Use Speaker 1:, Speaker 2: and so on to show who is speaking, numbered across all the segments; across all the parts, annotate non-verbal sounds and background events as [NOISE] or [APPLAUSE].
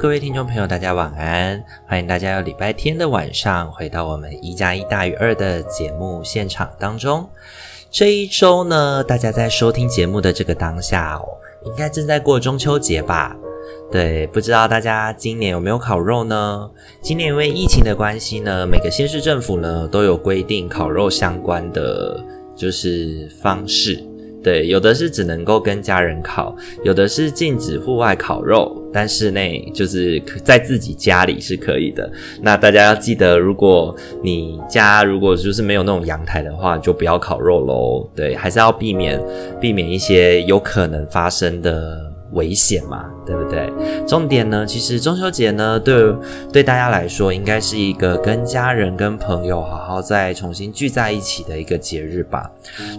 Speaker 1: 各位听众朋友，大家晚安！欢迎大家有礼拜天的晚上回到我们一加一大于二的节目现场当中。这一周呢，大家在收听节目的这个当下哦，应该正在过中秋节吧？对，不知道大家今年有没有烤肉呢？今年因为疫情的关系呢，每个县市政府呢都有规定烤肉相关的就是方式。对，有的是只能够跟家人烤，有的是禁止户外烤肉，但室内就是在自己家里是可以的。那大家要记得，如果你家如果就是没有那种阳台的话，就不要烤肉喽。对，还是要避免避免一些有可能发生的。危险嘛，对不对？重点呢，其实中秋节呢，对对大家来说，应该是一个跟家人、跟朋友好好再重新聚在一起的一个节日吧。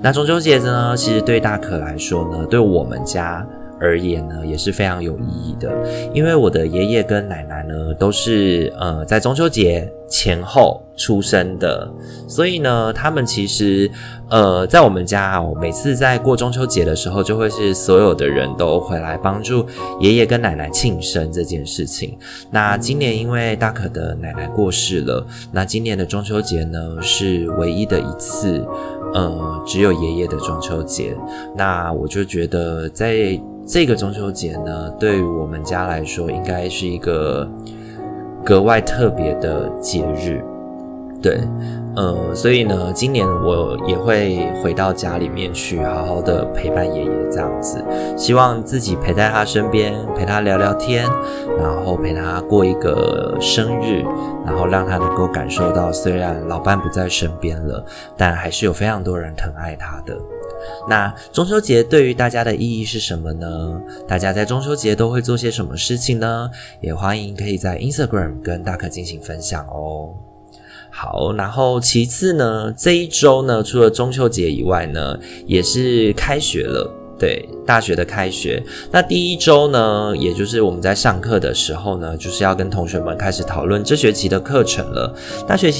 Speaker 1: 那中秋节呢，其实对大可来说呢，对我们家而言呢，也是非常有意义的，因为我的爷爷跟奶奶呢，都是呃在中秋节前后出生的，所以呢，他们其实。呃，在我们家哦，每次在过中秋节的时候，就会是所有的人都回来帮助爷爷跟奶奶庆生这件事情。那今年因为大可的奶奶过世了，那今年的中秋节呢，是唯一的一次，呃，只有爷爷的中秋节。那我就觉得，在这个中秋节呢，对于我们家来说，应该是一个格外特别的节日，对。呃，所以呢，今年我也会回到家里面去，好好的陪伴爷爷这样子，希望自己陪在他身边，陪他聊聊天，然后陪他过一个生日，然后让他能够感受到，虽然老伴不在身边了，但还是有非常多人疼爱他的。那中秋节对于大家的意义是什么呢？大家在中秋节都会做些什么事情呢？也欢迎可以在 Instagram 跟大可进行分享哦。好，然后其次呢，这一周呢，除了中秋节以外呢，也是开学了，对，大学的开学。那第一周呢，也就是我们在上课的时候呢，就是要跟同学们开始讨论这学期的课程了。大学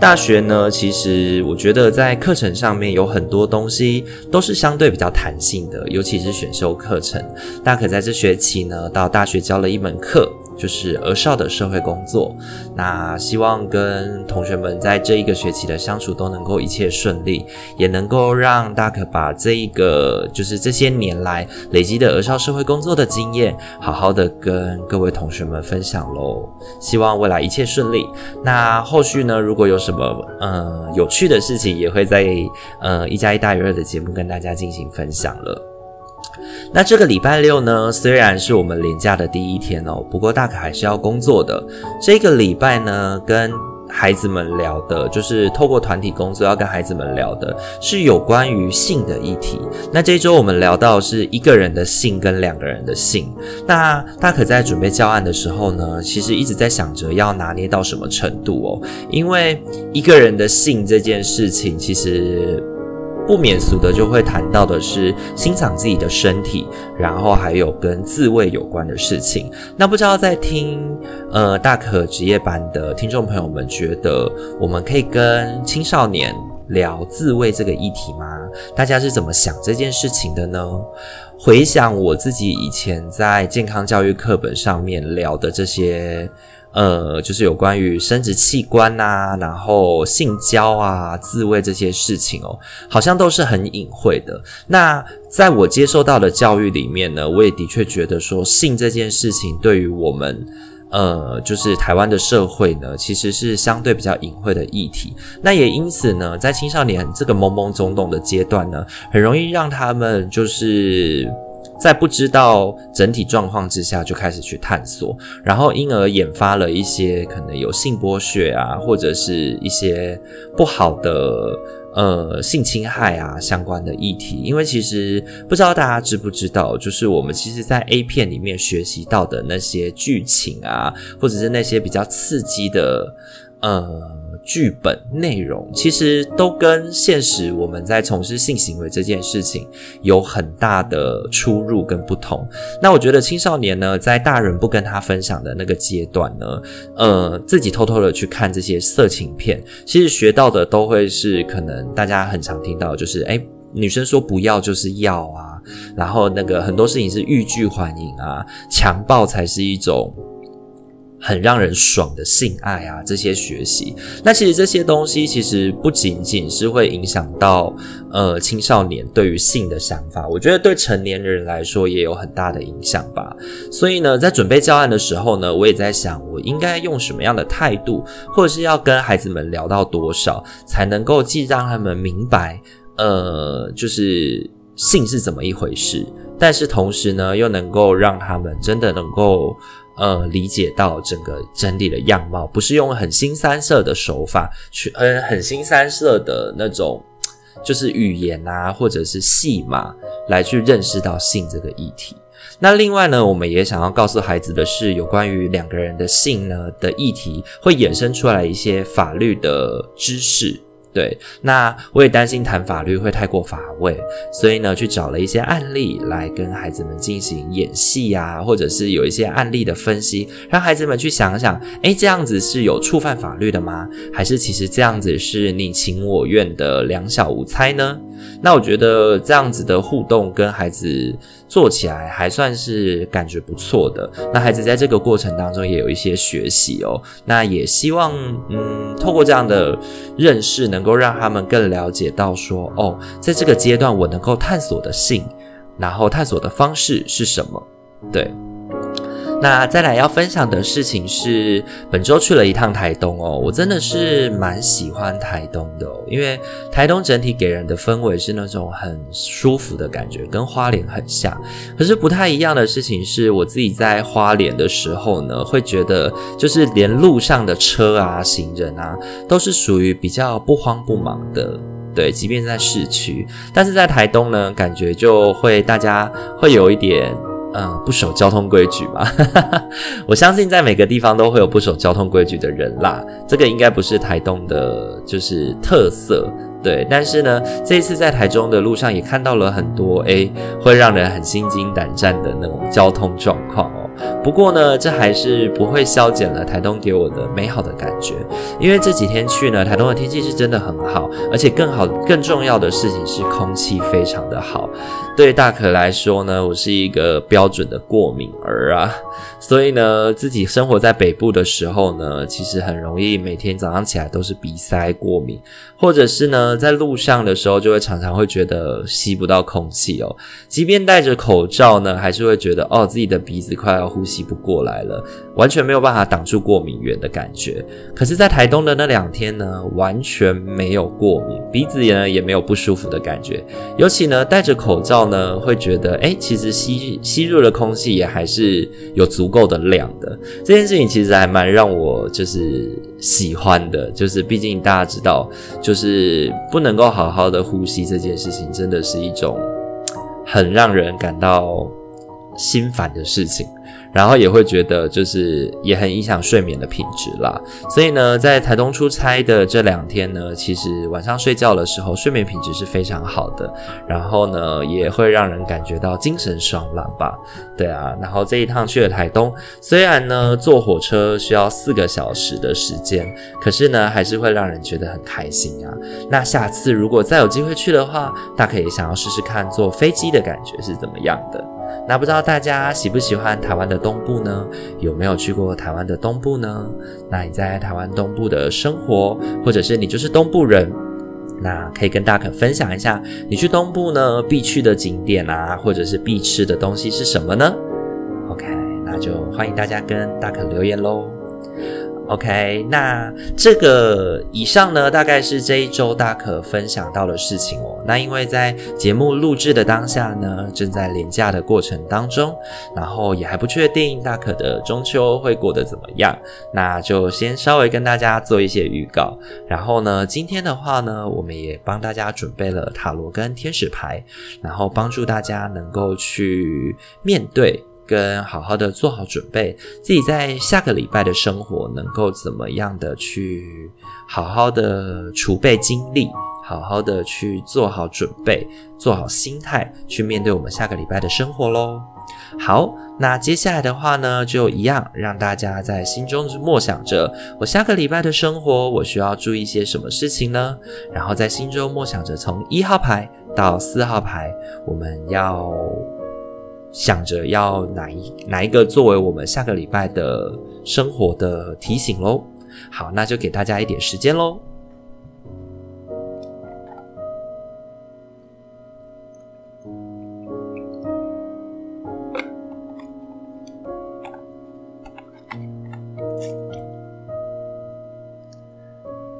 Speaker 1: 大学呢，其实我觉得在课程上面有很多东西都是相对比较弹性的，尤其是选修课程。大可在这学期呢，到大学教了一门课。就是儿少的社会工作，那希望跟同学们在这一个学期的相处都能够一切顺利，也能够让大可把这一个就是这些年来累积的儿少社会工作的经验，好好的跟各位同学们分享喽。希望未来一切顺利。那后续呢，如果有什么呃有趣的事情，也会在呃一加一大于二的节目跟大家进行分享了。那这个礼拜六呢，虽然是我们连假的第一天哦，不过大可还是要工作的。这个礼拜呢，跟孩子们聊的，就是透过团体工作要跟孩子们聊的，是有关于性的议题。那这周我们聊到是一个人的性跟两个人的性。那大可在准备教案的时候呢，其实一直在想着要拿捏到什么程度哦，因为一个人的性这件事情，其实。不免俗的就会谈到的是欣赏自己的身体，然后还有跟自慰有关的事情。那不知道在听呃大可职业班的听众朋友们，觉得我们可以跟青少年聊自慰这个议题吗？大家是怎么想这件事情的呢？回想我自己以前在健康教育课本上面聊的这些。呃，就是有关于生殖器官啊，然后性交啊、自慰这些事情哦，好像都是很隐晦的。那在我接受到的教育里面呢，我也的确觉得说，性这件事情对于我们，呃，就是台湾的社会呢，其实是相对比较隐晦的议题。那也因此呢，在青少年这个懵懵懂懂的阶段呢，很容易让他们就是。在不知道整体状况之下就开始去探索，然后因而引发了一些可能有性剥削啊，或者是一些不好的呃性侵害啊相关的议题。因为其实不知道大家知不知道，就是我们其实在 A 片里面学习到的那些剧情啊，或者是那些比较刺激的呃。剧本内容其实都跟现实我们在从事性行为这件事情有很大的出入跟不同。那我觉得青少年呢，在大人不跟他分享的那个阶段呢，呃，自己偷偷的去看这些色情片，其实学到的都会是可能大家很常听到，就是诶，女生说不要就是要啊，然后那个很多事情是欲拒还迎啊，强暴才是一种。很让人爽的性爱啊，这些学习，那其实这些东西其实不仅仅是会影响到呃青少年对于性的想法，我觉得对成年人来说也有很大的影响吧。所以呢，在准备教案的时候呢，我也在想，我应该用什么样的态度，或者是要跟孩子们聊到多少，才能够既让他们明白，呃，就是性是怎么一回事，但是同时呢，又能够让他们真的能够。呃，理解到整个整体的样貌，不是用很新三色的手法去，呃，很新三色的那种，就是语言啊，或者是戏码来去认识到性这个议题。那另外呢，我们也想要告诉孩子的是，有关于两个人的性呢的议题，会衍生出来一些法律的知识。对，那我也担心谈法律会太过乏味，所以呢，去找了一些案例来跟孩子们进行演戏啊，或者是有一些案例的分析，让孩子们去想想，诶，这样子是有触犯法律的吗？还是其实这样子是你情我愿的两小无猜呢？那我觉得这样子的互动跟孩子做起来还算是感觉不错的。那孩子在这个过程当中也有一些学习哦。那也希望嗯，透过这样的认识，能够让他们更了解到说哦，在这个阶段我能够探索的性，然后探索的方式是什么？对。那再来要分享的事情是，本周去了一趟台东哦，我真的是蛮喜欢台东的哦，因为台东整体给人的氛围是那种很舒服的感觉，跟花莲很像。可是不太一样的事情是，我自己在花莲的时候呢，会觉得就是连路上的车啊、行人啊，都是属于比较不慌不忙的，对，即便在市区，但是在台东呢，感觉就会大家会有一点。嗯，不守交通规矩嘛？[LAUGHS] 我相信在每个地方都会有不守交通规矩的人啦。这个应该不是台东的，就是特色。对，但是呢，这一次在台中的路上也看到了很多，诶，会让人很心惊胆战的那种交通状况哦。不过呢，这还是不会消减了台东给我的美好的感觉。因为这几天去呢，台东的天气是真的很好，而且更好、更重要的事情是空气非常的好。对大可来说呢，我是一个标准的过敏儿啊，所以呢，自己生活在北部的时候呢，其实很容易每天早上起来都是鼻塞过敏，或者是呢，在路上的时候就会常常会觉得吸不到空气哦，即便戴着口罩呢，还是会觉得哦，自己的鼻子快要呼吸不过来了，完全没有办法挡住过敏源的感觉。可是，在台东的那两天呢，完全没有过敏，鼻子也呢也没有不舒服的感觉，尤其呢戴着口罩呢，会觉得诶，其实吸吸入的空气也还是有足够的量的。这件事情其实还蛮让我就是喜欢的，就是毕竟大家知道，就是不能够好好的呼吸这件事情，真的是一种很让人感到心烦的事情。然后也会觉得，就是也很影响睡眠的品质啦。所以呢，在台东出差的这两天呢，其实晚上睡觉的时候，睡眠品质是非常好的。然后呢，也会让人感觉到精神爽朗吧。对啊，然后这一趟去了台东，虽然呢坐火车需要四个小时的时间，可是呢还是会让人觉得很开心啊。那下次如果再有机会去的话，大可以想要试试看坐飞机的感觉是怎么样的。那不知道大家喜不喜欢台湾的东部呢？有没有去过台湾的东部呢？那你在台湾东部的生活，或者是你就是东部人，那可以跟大可分享一下，你去东部呢必去的景点啊，或者是必吃的东西是什么呢？OK，那就欢迎大家跟大可留言喽。OK，那这个以上呢，大概是这一周大可分享到的事情哦。那因为在节目录制的当下呢，正在连假的过程当中，然后也还不确定大可的中秋会过得怎么样，那就先稍微跟大家做一些预告。然后呢，今天的话呢，我们也帮大家准备了塔罗跟天使牌，然后帮助大家能够去面对。跟好好的做好准备，自己在下个礼拜的生活能够怎么样的去好好的储备精力，好好的去做好准备，做好心态去面对我们下个礼拜的生活喽。好，那接下来的话呢，就一样让大家在心中默想着，我下个礼拜的生活，我需要注意些什么事情呢？然后在心中默想着，从一号牌到四号牌，我们要。想着要哪一哪一个作为我们下个礼拜的生活的提醒喽。好，那就给大家一点时间喽。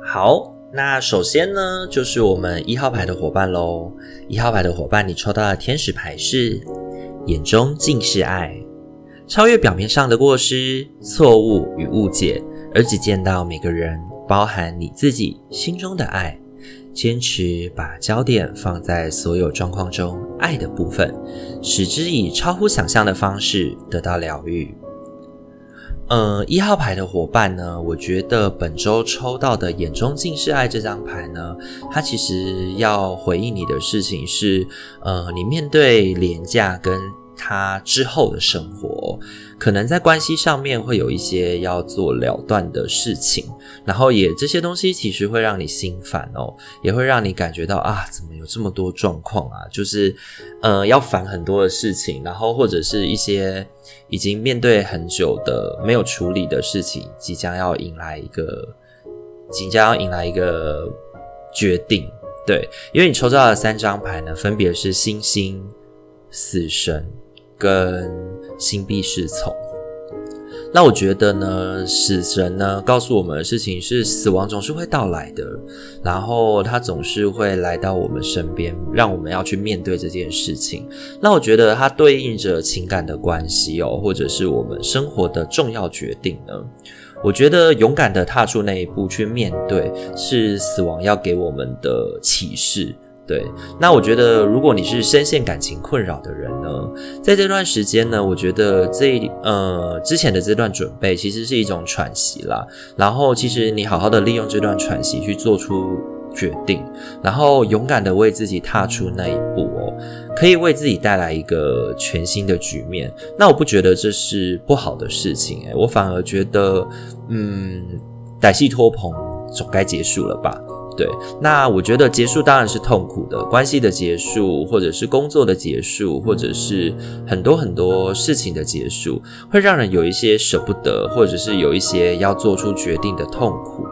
Speaker 1: 好，那首先呢，就是我们一号牌的伙伴喽。一号牌的伙伴，你抽到的天使牌是。眼中尽是爱，超越表面上的过失、错误与误解，而只见到每个人，包含你自己心中的爱。坚持把焦点放在所有状况中爱的部分，使之以超乎想象的方式得到疗愈。呃，一号牌的伙伴呢，我觉得本周抽到的“眼中尽是爱”这张牌呢，它其实要回应你的事情是，呃，你面对廉价跟他之后的生活，可能在关系上面会有一些要做了断的事情，然后也这些东西其实会让你心烦哦，也会让你感觉到啊，怎么有这么多状况啊？就是呃，要烦很多的事情，然后或者是一些已经面对很久的没有处理的事情，即将要迎来一个，即将要迎来一个决定。对，因为你抽到的三张牌呢，分别是星星、死神。跟心必侍从，那我觉得呢，死神呢告诉我们的事情是，死亡总是会到来的，然后他总是会来到我们身边，让我们要去面对这件事情。那我觉得它对应着情感的关系哦，或者是我们生活的重要决定呢。我觉得勇敢的踏出那一步去面对，是死亡要给我们的启示。对，那我觉得，如果你是深陷感情困扰的人呢，在这段时间呢，我觉得这呃之前的这段准备其实是一种喘息啦。然后，其实你好好的利用这段喘息去做出决定，然后勇敢的为自己踏出那一步哦，可以为自己带来一个全新的局面。那我不觉得这是不好的事情，诶，我反而觉得，嗯，歹戏拖棚总该结束了吧。对，那我觉得结束当然是痛苦的，关系的结束，或者是工作的结束，或者是很多很多事情的结束，会让人有一些舍不得，或者是有一些要做出决定的痛苦。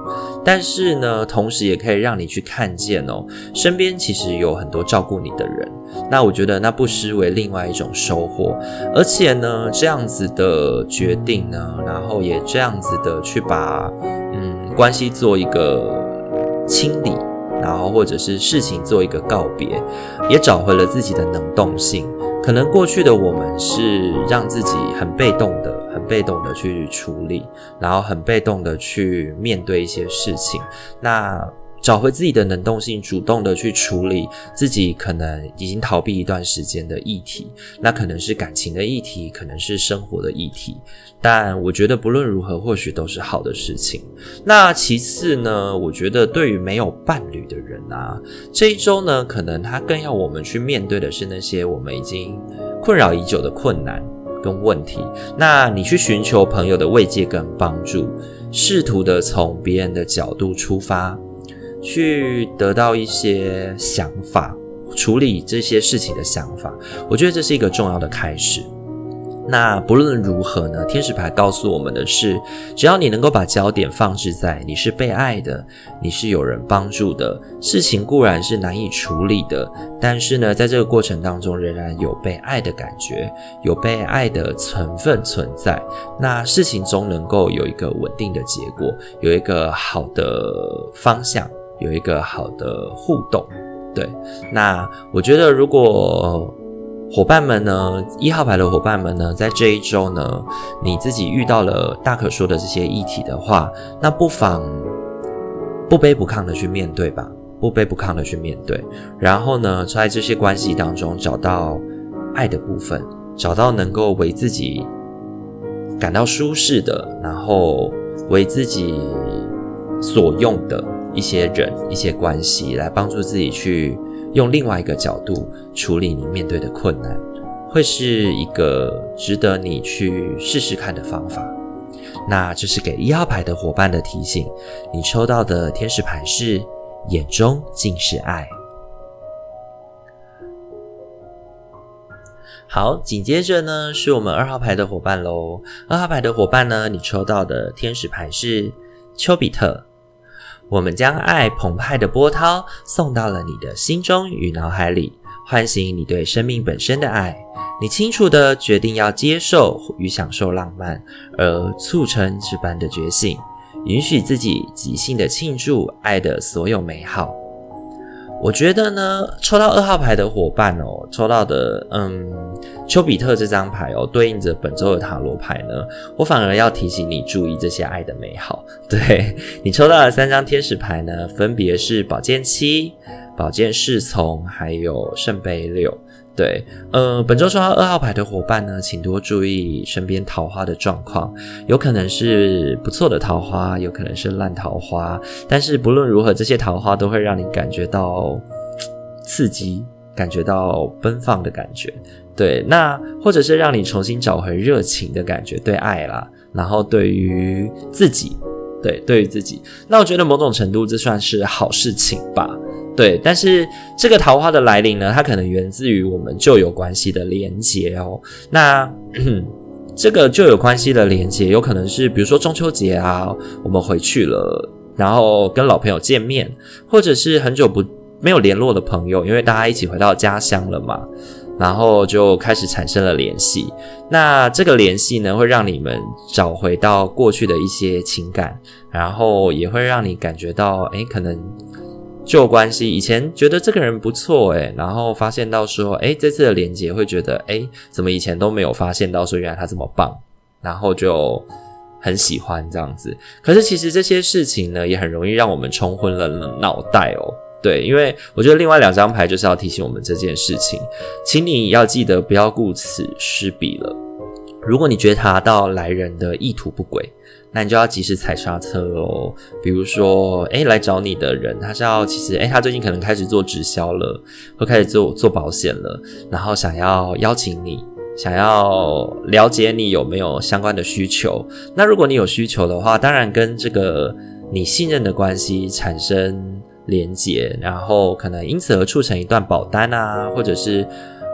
Speaker 1: 但是呢，同时也可以让你去看见哦，身边其实有很多照顾你的人。那我觉得那不失为另外一种收获。而且呢，这样子的决定呢，然后也这样子的去把嗯关系做一个。清理，然后或者是事情做一个告别，也找回了自己的能动性。可能过去的我们是让自己很被动的，很被动的去处理，然后很被动的去面对一些事情。那。找回自己的能动性，主动的去处理自己可能已经逃避一段时间的议题，那可能是感情的议题，可能是生活的议题。但我觉得不论如何，或许都是好的事情。那其次呢，我觉得对于没有伴侣的人啊，这一周呢，可能他更要我们去面对的是那些我们已经困扰已久的困难跟问题。那你去寻求朋友的慰藉跟帮助，试图的从别人的角度出发。去得到一些想法，处理这些事情的想法，我觉得这是一个重要的开始。那不论如何呢，天使牌告诉我们的是，只要你能够把焦点放置在你是被爱的，你是有人帮助的，事情固然是难以处理的，但是呢，在这个过程当中仍然有被爱的感觉，有被爱的成分存在，那事情中能够有一个稳定的结果，有一个好的方向，有一个好的互动。对，那我觉得如果。伙伴们呢，一号牌的伙伴们呢，在这一周呢，你自己遇到了大可说的这些议题的话，那不妨不卑不亢的去面对吧，不卑不亢的去面对。然后呢，在这些关系当中找到爱的部分，找到能够为自己感到舒适的，然后为自己所用的一些人、一些关系，来帮助自己去。用另外一个角度处理你面对的困难，会是一个值得你去试试看的方法。那这是给一号牌的伙伴的提醒。你抽到的天使牌是眼中尽是爱。好，紧接着呢是我们二号牌的伙伴喽。二号牌的伙伴呢，你抽到的天使牌是丘比特。我们将爱澎湃的波涛送到了你的心中与脑海里，唤醒你对生命本身的爱。你清楚地决定要接受与享受浪漫，而促成这般的觉醒，允许自己即兴地庆祝爱的所有美好。我觉得呢，抽到二号牌的伙伴哦，抽到的嗯，丘比特这张牌哦，对应着本周的塔罗牌呢，我反而要提醒你注意这些爱的美好。[LAUGHS] 对，你抽到的三张天使牌呢，分别是宝剑七、宝剑侍从，还有圣杯六。对，呃，本周抽到二号牌的伙伴呢，请多注意身边桃花的状况，有可能是不错的桃花，有可能是烂桃花，但是不论如何，这些桃花都会让你感觉到刺激，感觉到奔放的感觉。对，那或者是让你重新找回热情的感觉，对爱啦，然后对于自己，对，对于自己，那我觉得某种程度这算是好事情吧。对，但是这个桃花的来临呢，它可能源自于我们旧有关系的连结哦。那这个旧有关系的连结，有可能是比如说中秋节啊，我们回去了，然后跟老朋友见面，或者是很久不没有联络的朋友，因为大家一起回到家乡了嘛，然后就开始产生了联系。那这个联系呢，会让你们找回到过去的一些情感，然后也会让你感觉到，诶，可能。旧关系，以前觉得这个人不错诶，然后发现到说，诶，这次的连接会觉得，诶，怎么以前都没有发现到说原来他这么棒，然后就很喜欢这样子。可是其实这些事情呢，也很容易让我们冲昏了脑袋哦。对，因为我觉得另外两张牌就是要提醒我们这件事情，请你要记得不要顾此失彼了。如果你觉察到来人的意图不轨，那你就要及时踩刹车哦。比如说，诶，来找你的人，他是要其实，诶，他最近可能开始做直销了，或开始做做保险了，然后想要邀请你，想要了解你有没有相关的需求。那如果你有需求的话，当然跟这个你信任的关系产生连结，然后可能因此而促成一段保单啊，或者是。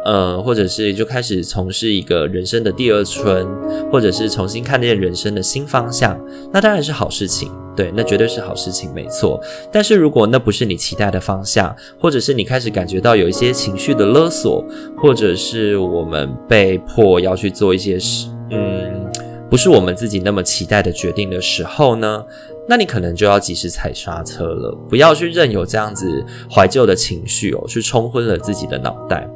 Speaker 1: 呃，或者是就开始从事一个人生的第二春，或者是重新看见人生的新方向，那当然是好事情，对，那绝对是好事情，没错。但是如果那不是你期待的方向，或者是你开始感觉到有一些情绪的勒索，或者是我们被迫要去做一些事，嗯，不是我们自己那么期待的决定的时候呢，那你可能就要及时踩刹车了，不要去任由这样子怀旧的情绪哦，去冲昏了自己的脑袋。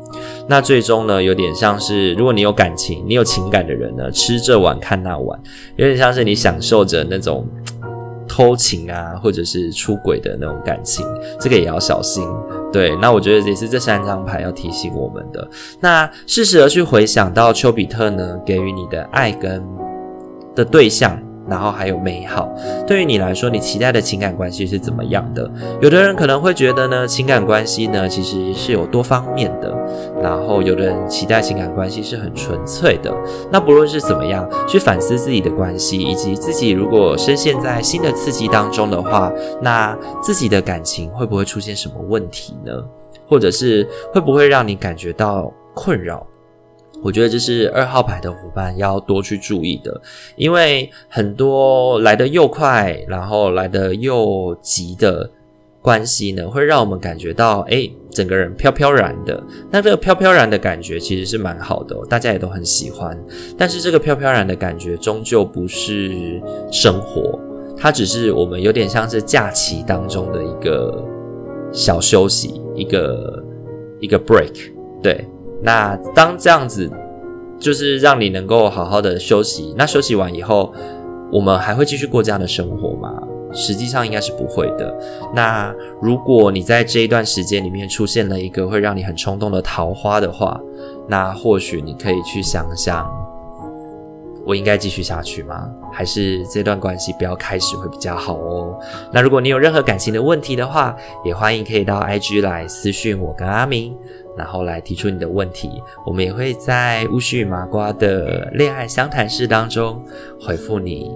Speaker 1: 那最终呢，有点像是如果你有感情、你有情感的人呢，吃这碗看那碗，有点像是你享受着那种 [TSK] 偷情啊，或者是出轨的那种感情，这个也要小心。对，那我觉得也是这三张牌要提醒我们的。那适时的去回想到丘比特呢，给予你的爱跟的对象。然后还有美好，对于你来说，你期待的情感关系是怎么样的？有的人可能会觉得呢，情感关系呢其实是有多方面的。然后有的人期待情感关系是很纯粹的。那不论是怎么样，去反思自己的关系，以及自己如果深陷在新的刺激当中的话，那自己的感情会不会出现什么问题呢？或者是会不会让你感觉到困扰？我觉得这是二号牌的伙伴要多去注意的，因为很多来得又快，然后来得又急的关系呢，会让我们感觉到，诶，整个人飘飘然的。那这个飘飘然的感觉其实是蛮好的，大家也都很喜欢。但是这个飘飘然的感觉终究不是生活，它只是我们有点像是假期当中的一个小休息，一个一个 break，对。那当这样子，就是让你能够好好的休息。那休息完以后，我们还会继续过这样的生活吗？实际上应该是不会的。那如果你在这一段时间里面出现了一个会让你很冲动的桃花的话，那或许你可以去想想，我应该继续下去吗？还是这段关系不要开始会比较好哦？那如果你有任何感情的问题的话，也欢迎可以到 IG 来私讯我跟阿明。然后来提出你的问题，我们也会在巫师与麻瓜的恋爱相谈室当中回复你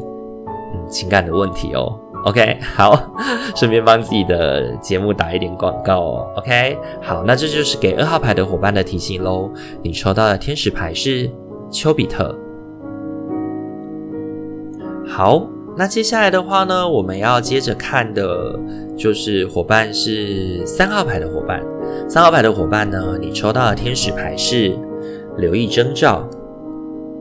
Speaker 1: 嗯情感的问题哦。OK，好，[LAUGHS] 顺便帮自己的节目打一点广告哦。OK，好，那这就是给二号牌的伙伴的提醒喽。你抽到的天使牌是丘比特。好，那接下来的话呢，我们要接着看的就是伙伴是三号牌的伙伴。三号牌的伙伴呢，你抽到的天使牌是留意征兆。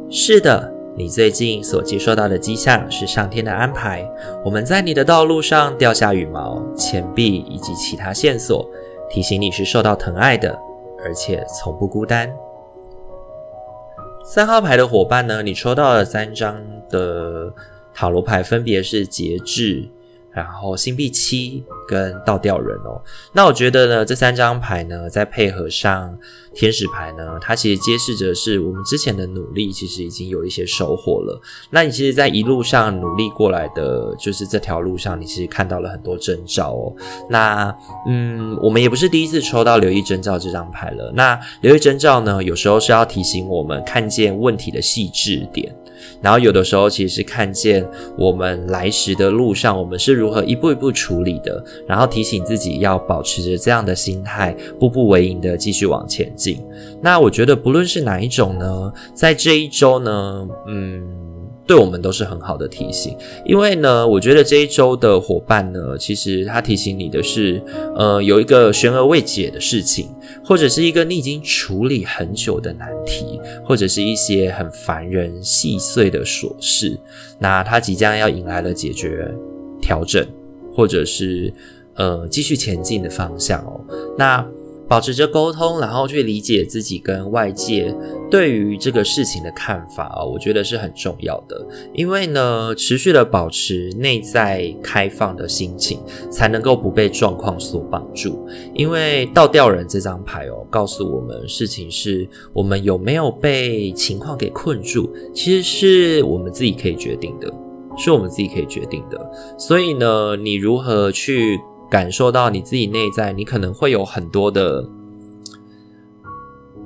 Speaker 1: 是的，你最近所接收到的迹象是上天的安排。我们在你的道路上掉下羽毛、钱币以及其他线索，提醒你是受到疼爱的，而且从不孤单。三号牌的伙伴呢，你抽到了三张的塔罗牌，分别是节制。然后星币七跟倒吊人哦，那我觉得呢，这三张牌呢，再配合上天使牌呢，它其实揭示着是我们之前的努力，其实已经有一些收获了。那你其实，在一路上努力过来的，就是这条路上，你其实看到了很多征兆哦。那嗯，我们也不是第一次抽到留意征兆这张牌了。那留意征兆呢，有时候是要提醒我们看见问题的细致点。然后有的时候其实是看见我们来时的路上，我们是如何一步一步处理的，然后提醒自己要保持着这样的心态，步步为营的继续往前那我觉得不论是哪一种呢，在这一周呢，嗯。对我们都是很好的提醒，因为呢，我觉得这一周的伙伴呢，其实他提醒你的是，呃，有一个悬而未解的事情，或者是一个你已经处理很久的难题，或者是一些很烦人细碎的琐事，那他即将要迎来了解决、调整，或者是呃继续前进的方向哦。那。保持着沟通，然后去理解自己跟外界对于这个事情的看法哦，我觉得是很重要的。因为呢，持续的保持内在开放的心情，才能够不被状况所绑住。因为倒吊人这张牌哦，告诉我们事情是我们有没有被情况给困住，其实是我们自己可以决定的，是我们自己可以决定的。所以呢，你如何去感受到你自己内在，你可能会有很多的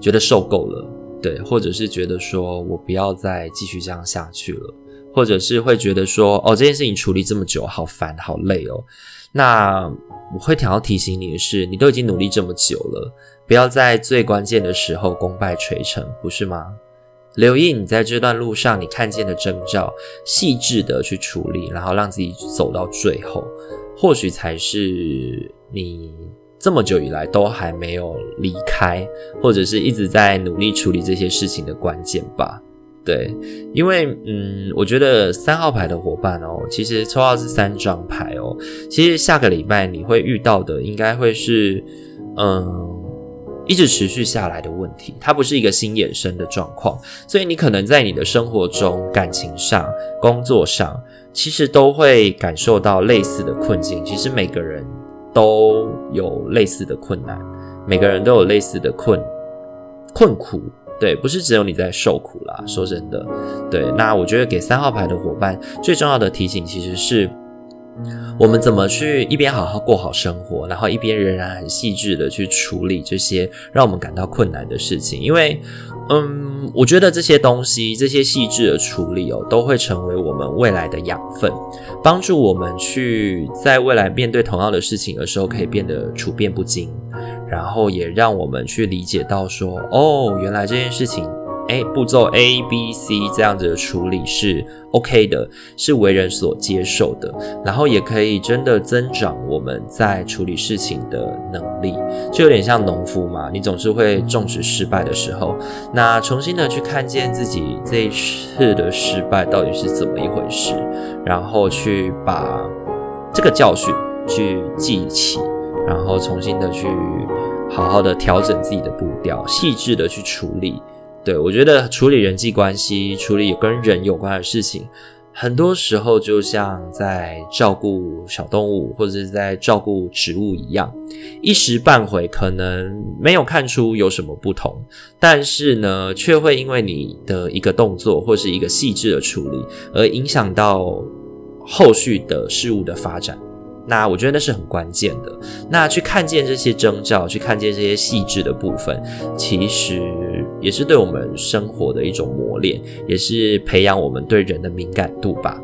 Speaker 1: 觉得受够了，对，或者是觉得说我不要再继续这样下去了，或者是会觉得说哦，这件事情处理这么久，好烦，好累哦。那我会想要提醒你的是，你都已经努力这么久了，不要在最关键的时候功败垂成，不是吗？留意你在这段路上你看见的征兆，细致的去处理，然后让自己走到最后。或许才是你这么久以来都还没有离开，或者是一直在努力处理这些事情的关键吧。对，因为嗯，我觉得三号牌的伙伴哦，其实抽到这三张牌哦，其实下个礼拜你会遇到的应该会是嗯。一直持续下来的问题，它不是一个新衍生的状况，所以你可能在你的生活中、感情上、工作上，其实都会感受到类似的困境。其实每个人都有类似的困难，每个人都有类似的困困苦，对，不是只有你在受苦啦。说真的，对，那我觉得给三号牌的伙伴最重要的提醒，其实是。我们怎么去一边好好过好生活，然后一边仍然很细致的去处理这些让我们感到困难的事情？因为，嗯，我觉得这些东西，这些细致的处理哦，都会成为我们未来的养分，帮助我们去在未来面对同样的事情的时候，可以变得处变不惊，然后也让我们去理解到说，哦，原来这件事情哎，步骤 A、B、C 这样子的处理是 OK 的，是为人所接受的，然后也可以真的增长我们在处理事情的能力，就有点像农夫嘛，你总是会种植失败的时候，那重新的去看见自己这一次的失败到底是怎么一回事，然后去把这个教训去记起，然后重新的去好好的调整自己的步调，细致的去处理。对，我觉得处理人际关系、处理跟人有关的事情，很多时候就像在照顾小动物或者是在照顾植物一样，一时半会可能没有看出有什么不同，但是呢，却会因为你的一个动作或是一个细致的处理，而影响到后续的事物的发展。那我觉得那是很关键的。那去看见这些征兆，去看见这些细致的部分，其实也是对我们生活的一种磨练，也是培养我们对人的敏感度吧。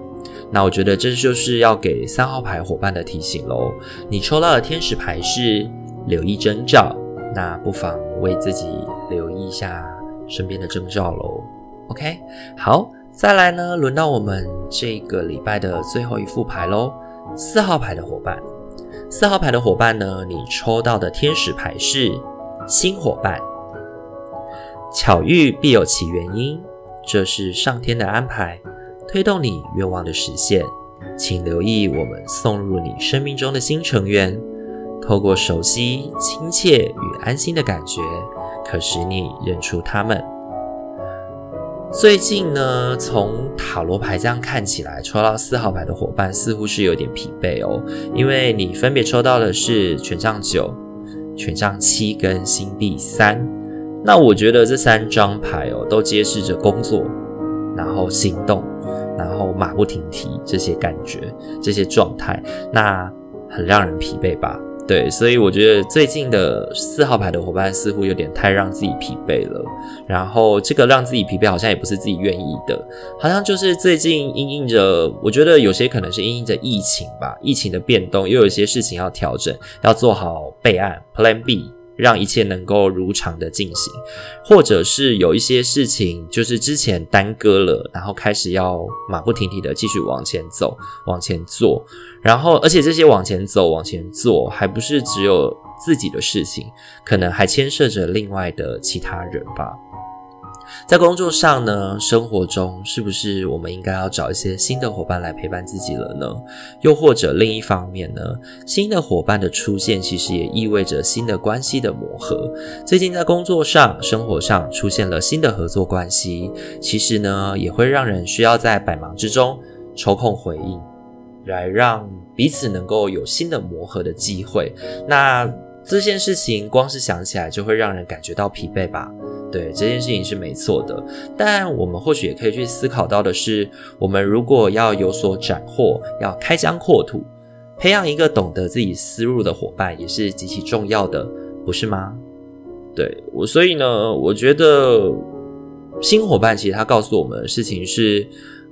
Speaker 1: 那我觉得这就是要给三号牌伙伴的提醒喽。你抽到的天使牌是留意征兆，那不妨为自己留意一下身边的征兆喽。OK，好，再来呢，轮到我们这个礼拜的最后一副牌喽。四号牌的伙伴，四号牌的伙伴呢，你抽到的天使牌是新伙伴。巧遇必有其原因，这是上天的安排，推动你愿望的实现。请留意我们送入你生命中的新成员，透过熟悉、亲切与安心的感觉，可使你认出他们。最近呢，从塔罗牌这样看起来，抽到四号牌的伙伴似乎是有点疲惫哦，因为你分别抽到的是权杖九、权杖七跟星币三。那我觉得这三张牌哦，都揭示着工作，然后行动，然后马不停蹄这些感觉、这些状态，那很让人疲惫吧。对，所以我觉得最近的四号牌的伙伴似乎有点太让自己疲惫了。然后这个让自己疲惫好像也不是自己愿意的，好像就是最近因应着，我觉得有些可能是因应着疫情吧，疫情的变动，又有些事情要调整，要做好备案，Plan B。让一切能够如常的进行，或者是有一些事情就是之前耽搁了，然后开始要马不停蹄的继续往前走、往前做，然后而且这些往前走、往前做，还不是只有自己的事情，可能还牵涉着另外的其他人吧。在工作上呢，生活中是不是我们应该要找一些新的伙伴来陪伴自己了呢？又或者另一方面呢，新的伙伴的出现其实也意味着新的关系的磨合。最近在工作上、生活上出现了新的合作关系，其实呢也会让人需要在百忙之中抽空回应，来让彼此能够有新的磨合的机会。那这件事情光是想起来就会让人感觉到疲惫吧。对，这件事情是没错的，但我们或许也可以去思考到的是，我们如果要有所斩获，要开疆扩土，培养一个懂得自己思路的伙伴，也是极其重要的，不是吗？对，我，所以呢，我觉得新伙伴其实他告诉我们的事情是，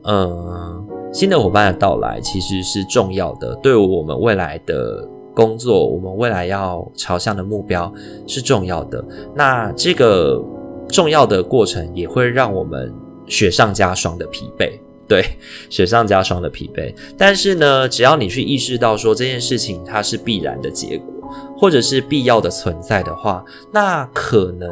Speaker 1: 嗯，新的伙伴的到来其实是重要的，对我们未来的。工作，我们未来要朝向的目标是重要的。那这个重要的过程也会让我们雪上加霜的疲惫，对，雪上加霜的疲惫。但是呢，只要你去意识到说这件事情它是必然的结果，或者是必要的存在的话，那可能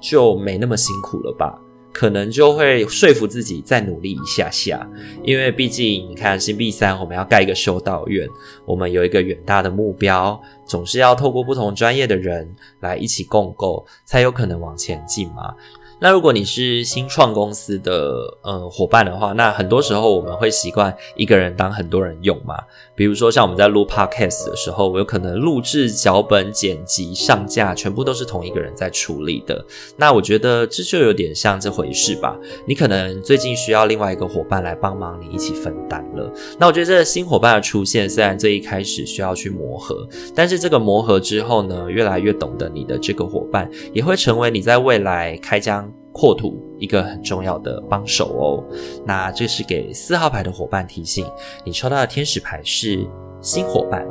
Speaker 1: 就没那么辛苦了吧。可能就会说服自己再努力一下下，因为毕竟你看星币三，我们要盖一个修道院，我们有一个远大的目标，总是要透过不同专业的人来一起共构，才有可能往前进嘛。那如果你是新创公司的呃伙伴的话，那很多时候我们会习惯一个人当很多人用嘛。比如说像我们在录 podcast 的时候，我有可能录制、脚本、剪辑、上架，全部都是同一个人在处理的。那我觉得这就有点像这回事吧。你可能最近需要另外一个伙伴来帮忙你一起分担了。那我觉得这个新伙伴的出现，虽然最一开始需要去磨合，但是这个磨合之后呢，越来越懂得你的这个伙伴，也会成为你在未来开疆。扩土一个很重要的帮手哦，那这是给四号牌的伙伴提醒，你抽到的天使牌是新伙伴。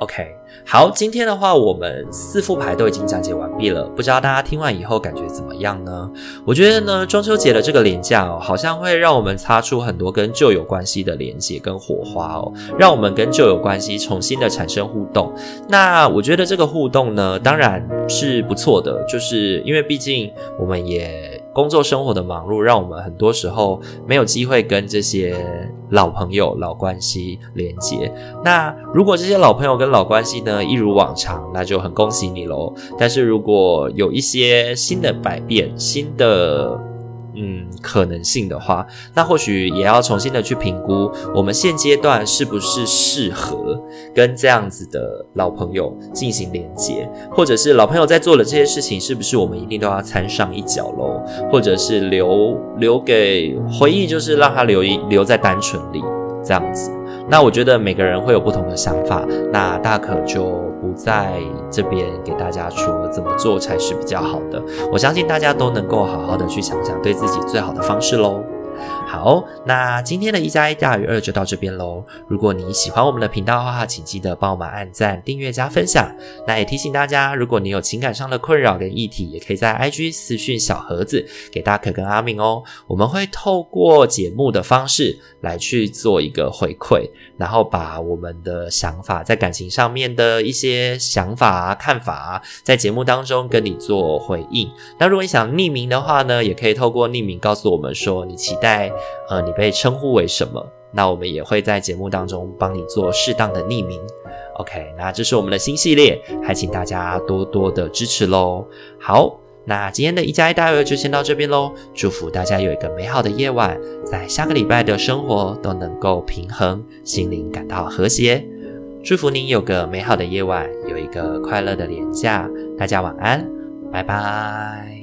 Speaker 1: OK，好，今天的话，我们四副牌都已经讲解完毕了，不知道大家听完以后感觉怎么样呢？我觉得呢，中秋节的这个连假哦，好像会让我们擦出很多跟旧有关系的连接跟火花哦，让我们跟旧有关系重新的产生互动。那我觉得这个互动呢，当然是不错的，就是因为毕竟我们也。工作生活的忙碌，让我们很多时候没有机会跟这些老朋友、老关系连接。那如果这些老朋友跟老关系呢，一如往常，那就很恭喜你喽。但是如果有一些新的百变、新的……嗯，可能性的话，那或许也要重新的去评估，我们现阶段是不是适合跟这样子的老朋友进行连接，或者是老朋友在做的这些事情，是不是我们一定都要掺上一脚喽？或者是留留给回忆，就是让它留一留在单纯里这样子。那我觉得每个人会有不同的想法，那大可就不在这边给大家说怎么做才是比较好的。我相信大家都能够好好的去想想对自己最好的方式喽。好，那今天的一加一大于二就到这边喽。如果你喜欢我们的频道的话，请记得帮我们按赞、订阅、加分享。那也提醒大家，如果你有情感上的困扰跟议题，也可以在 IG 私讯小盒子给大可跟阿明哦。我们会透过节目的方式来去做一个回馈，然后把我们的想法在感情上面的一些想法啊、看法啊，在节目当中跟你做回应。那如果你想匿名的话呢，也可以透过匿名告诉我们说你期待。呃，你被称呼为什么？那我们也会在节目当中帮你做适当的匿名。OK，那这是我们的新系列，还请大家多多的支持喽。好，那今天的一加一大于二就先到这边喽。祝福大家有一个美好的夜晚，在下个礼拜的生活都能够平衡，心灵感到和谐。祝福您有个美好的夜晚，有一个快乐的连假。大家晚安，拜拜。